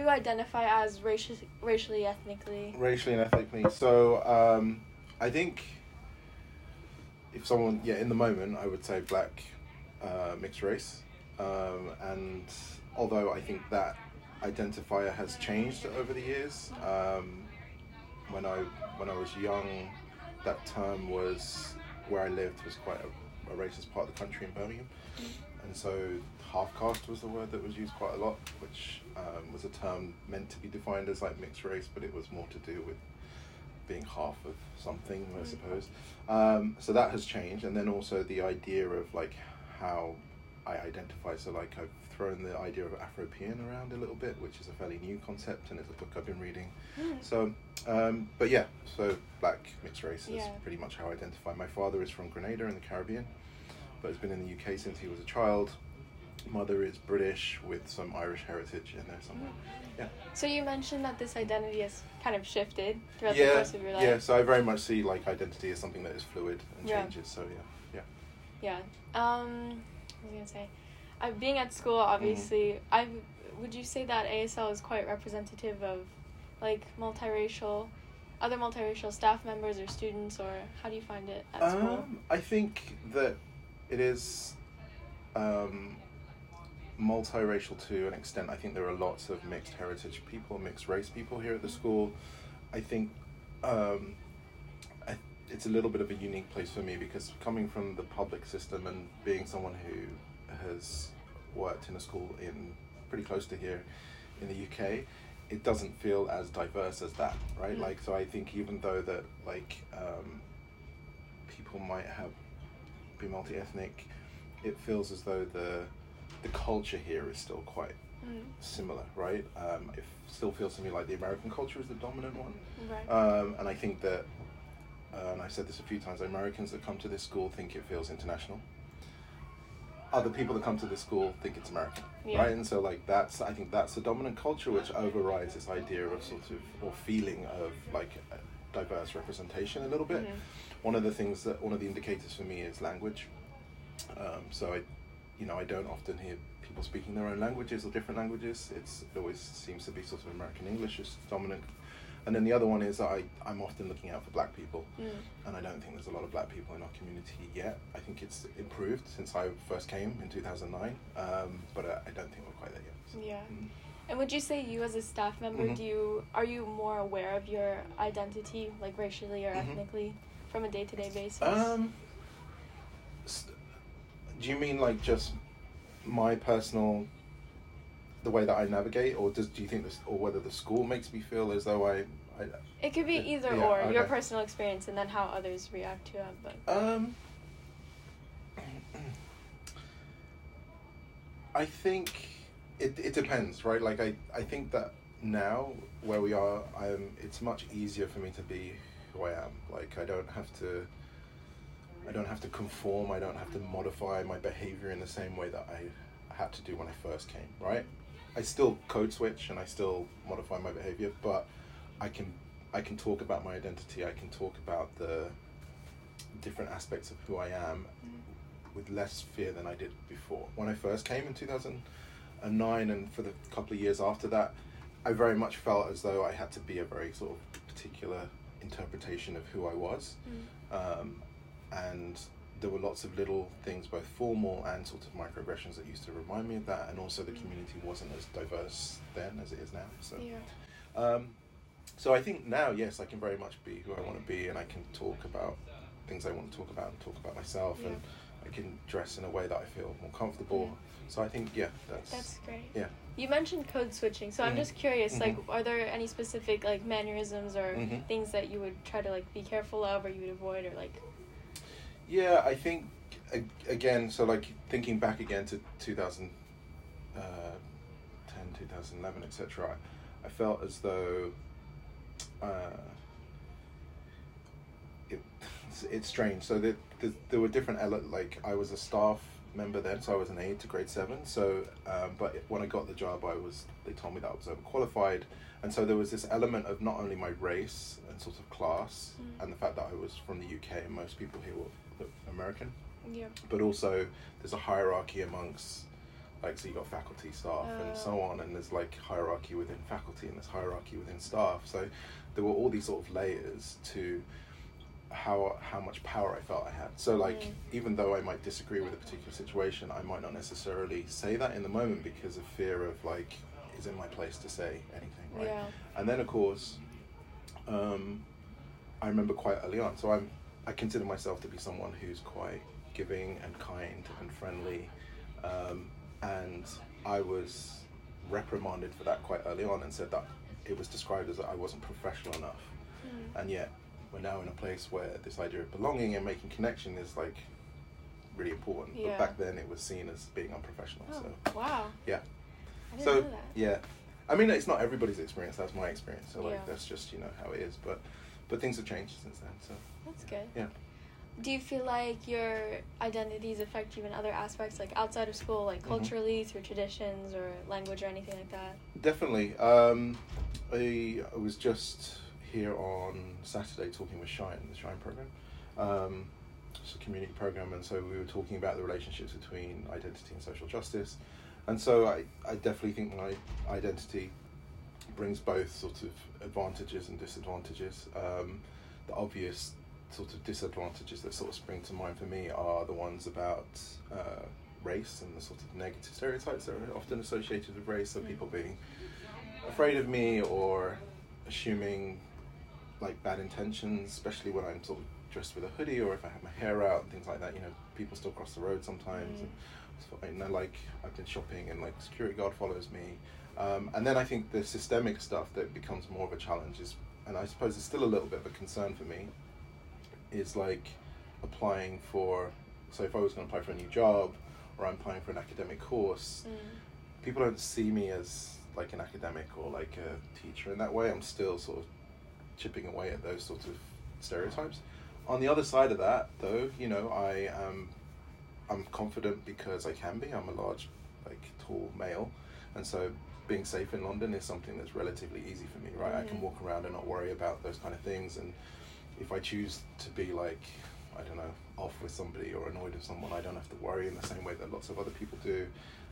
you identify as racially, racially, ethnically? racially and ethnically. So um, I think if someone, yeah, in the moment, I would say black, uh, mixed race, um, and although I think that identifier has changed over the years. Um, when I when I was young, that term was where I lived was quite a, a racist part of the country in Birmingham, and so half caste was the word that was used quite a lot, which um, was a term meant to be defined as like mixed race, but it was more to do with being half of something, I suppose. Um, so that has changed, and then also the idea of like how I identify. So like I've thrown the idea of Afropean around a little bit, which is a fairly new concept, and it's a book I've been reading. Mm. So, um, but yeah, so black mixed race is Yeah. pretty much how I identify. My father is from Grenada in the Caribbean, but has been in the UK since he was a child. Mother is British with some Irish heritage in there somewhere. Yeah. So you mentioned that this identity has kind of shifted throughout yeah, the course of your life. yeah. So I very much see like identity as something that is fluid and Yeah. changes. So yeah, yeah. Yeah. Um, what was gonna say? I, being at school, Mm-hmm. obviously, I would you say that ASL is quite representative of, like multiracial, other multiracial staff members or students, or how do you find it at school? Um, I think that it is um, multiracial to an extent. I think there are lots of mixed heritage people, mixed race people here at the school. I think um, I, it's a little bit of a unique place for me because coming from the public system and being someone who has worked in a school in pretty close to here in the UK, it doesn't feel as diverse as that, right? Mm. Like, so I think even though that like um, people might have be multi-ethnic, it feels as though the the culture here is still quite Mm, similar, right? Um, it still feels to me like the American culture is the dominant one. right. Um, and I think that, uh, and I've said this a few times, Americans that come to this school think it feels international. Other people that come to this school think it's American, Yeah. right? And so, like, that's, I think that's the dominant culture which overrides this idea of sort of, or feeling of like diverse representation a little bit. Mhm. One of the things that, one of the indicators for me is language. Um, so I, you know, I don't often hear people speaking their own languages or different languages. It's it always seems to be sort of American English is dominant. And then the other one is I, I'm often looking out for black people, Mm. and I don't think there's a lot of black people in our community yet. I think it's improved since I first came in 2009, um, but I, I don't think we're quite there yet. So, Yeah. mm. And would you say you as a staff member, Mhm. do you are you more aware of your identity, like racially or Mhm. ethnically, from a day to day basis? Um, do you mean like just my personal, the way that I navigate, or does do you think this, or whether the school makes me feel as though I, I it could be yeah, either yeah, or your personal experience and then how others react to it. But Um, I think it, it depends, right? Like I, I think that now where we are, I'm, it's much easier for me to be who I am. Like I don't have to, I don't have to conform. I don't have to modify my behavior in the same way that I had to do when I first came, right? I still code switch and I still modify my behavior, but I can, I can talk about my identity. I can talk about the different aspects of who I am mm. with less fear than I did before. When I first came in 2009 and for the couple of years after that, I very much felt as though I had to be a very sort of particular interpretation of who I was. Um, and there were lots of little things, both formal and sort of microaggressions, that used to remind me of that. And also, the community wasn't as diverse then as it is now. So, yeah, um, so I think now, yes, I can very much be who I want to be, and I can talk about things I want to talk about, and talk about myself, Yeah. and I can dress in a way that I feel more comfortable. So I think, yeah, that's, that's great. yeah. You mentioned code switching, so I'm Mhm. just curious. Like, Mhm. are there any specific like mannerisms or Mhm. things that you would try to like be careful of, or you would avoid, or like? Yeah, I think again. So like thinking back again to 2010, 2011, etc. I felt as though uh, it's, it's strange. So that the, there were different like I was a staff member then, so I was an aide to grade seven. So, um, but when I got the job, I was they told me that I was overqualified, and so there was this element of not only my race and sort of class, Mm. and the fact that I was from the UK and most people here were American, Yeah. but also there's a hierarchy amongst like so you got faculty staff and Oh. so on and there's like hierarchy within faculty and there's hierarchy within staff so there were all these sort of layers to how how much power I felt I had so like Mm. even though I might disagree with a particular situation I might not necessarily say that in the moment because of fear of like is it my place to say anything right Yeah. and then of course um, I remember quite early on so I'm I consider myself to be someone who's quite giving and kind and friendly um, and I was reprimanded for that quite early on and said that it was described as that I wasn't professional enough Mm. and yet we're now in a place where this idea of belonging and making connection is like really important Yeah. but back then it was seen as being unprofessional Oh, so wow. yeah I didn't so know that. yeah i mean it's not everybody's experience that's my experience so like Yeah. that's just you know how it is but but things have changed since then so That's good. yeah Do you feel like your identities affect you in other aspects, like outside of school, like Mhm. culturally, through traditions or language or anything like that? definitely um I, I was just here on saturday talking with shine the shine program. Um it's a community program and so we were talking about the relationships between identity and social justice. And so i, I definitely think my identity brings both sort of advantages and disadvantages. Um, the obvious sort of disadvantages that sort of spring to mind for me are the ones about uh, race and the sort of negative stereotypes that are often associated with race so Mm. people being afraid of me or assuming like bad intentions, especially when I'm sort of dressed with a hoodie or if I have my hair out and things like that. You know, people still cross the road sometimes. Mm. And you know, like I've been shopping and like security guard follows me. Um, and then I think the systemic stuff that becomes more of a challenge is, and I suppose it's still a little bit of a concern for me, is like applying for. So if I was going to apply for a new job or I'm applying for an academic course, Mm. people don't see me as like an academic or like a teacher in that way. I'm still sort of chipping away at those sorts of stereotypes. On the other side of that, though, you know, I am I'm confident because I can be. I'm a large, like tall male, and so being safe in London is something that's relatively easy for me, right? I can Mhm. walk around and not worry about those kind of things, and if I choose to be like I don't know off with somebody or annoyed with someone, I don't have to worry in the same way that lots of other people do.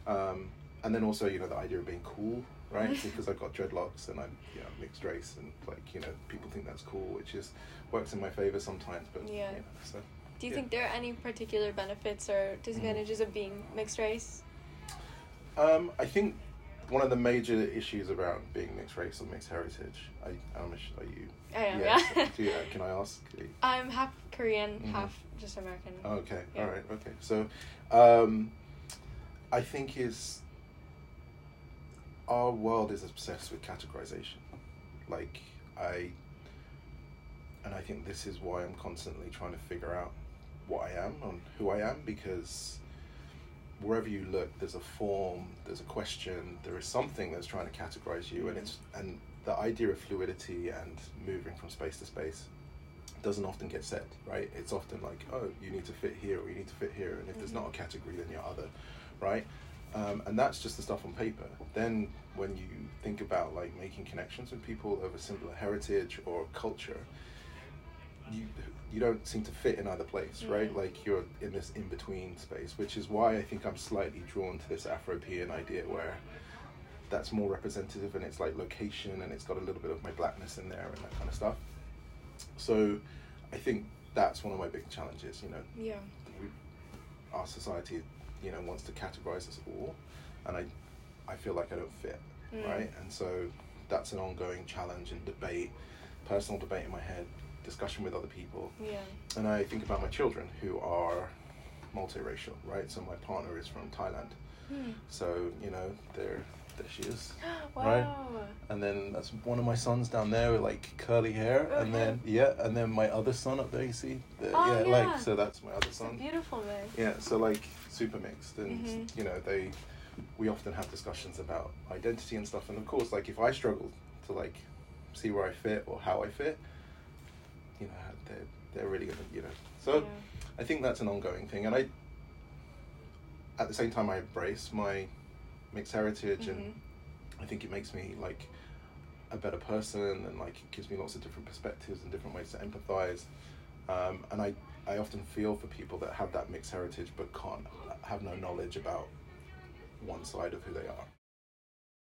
Um, and then also, you know, the idea of being cool, right? because I've got dreadlocks and I'm you know, mixed race, and like you know, people think that's cool, which is works in my favor sometimes. But Yeah. you know, so Do you Yeah. think there are any particular benefits or disadvantages of being mixed race? um, I think one of the major issues around being mixed race or mixed heritage, I, I'm are you? I am, yeah. yeah. do you, uh, can I ask? I'm half Korean, Mhm. half just American. Okay, Yeah. all right, okay. So, um, I think is our world is obsessed with categorization. Like I, and I think this is why I'm constantly trying to figure out what I am and who I am because wherever you look, there's a form, there's a question, there is something that's trying to categorize you, and mm-hmm. it's and the idea of fluidity and moving from space to space doesn't often get said, right? It's often like, oh, you need to fit here or you need to fit here, and if there's mm-hmm. not a category, then you're other, right? Um, and that's just the stuff on paper. Then when you think about like making connections with people of a similar heritage or culture, you you don't seem to fit in either place, right? Mm. Like you're in this in between space, which is why I think I'm slightly drawn to this Afropean idea where that's more representative and it's like location and it's got a little bit of my blackness in there and that kind of stuff. So I think that's one of my big challenges, you know, Yeah. we, our society, you know, wants to categorize us all, and I, I feel like I don't fit, Mm. right? And so that's an ongoing challenge and debate, personal debate in my head, discussion with other people, Yeah. and I think about my children who are multiracial, right? So my partner is from Thailand, Hmm. so you know, there, there she is, wow. and then that's one of my sons down there with like curly hair, and then yeah, and then my other son up there, you see, the, Oh, yeah, yeah. like so that's my other son. beautiful man. Yeah, so like super mixed, and Mhm. you know they, we often have discussions about identity and stuff, and of course, like if I struggle to like see where I fit or how I fit, you know, they're they're really gonna, you know. So Yeah. I think that's an ongoing thing, and I, at the same time, I embrace my mixed heritage, Mhm. and I think it makes me like a better person, and like it gives me lots of different perspectives and different ways to empathize. Um, and I, I often feel for people that have that mixed heritage but can't have no knowledge about one side of who they are.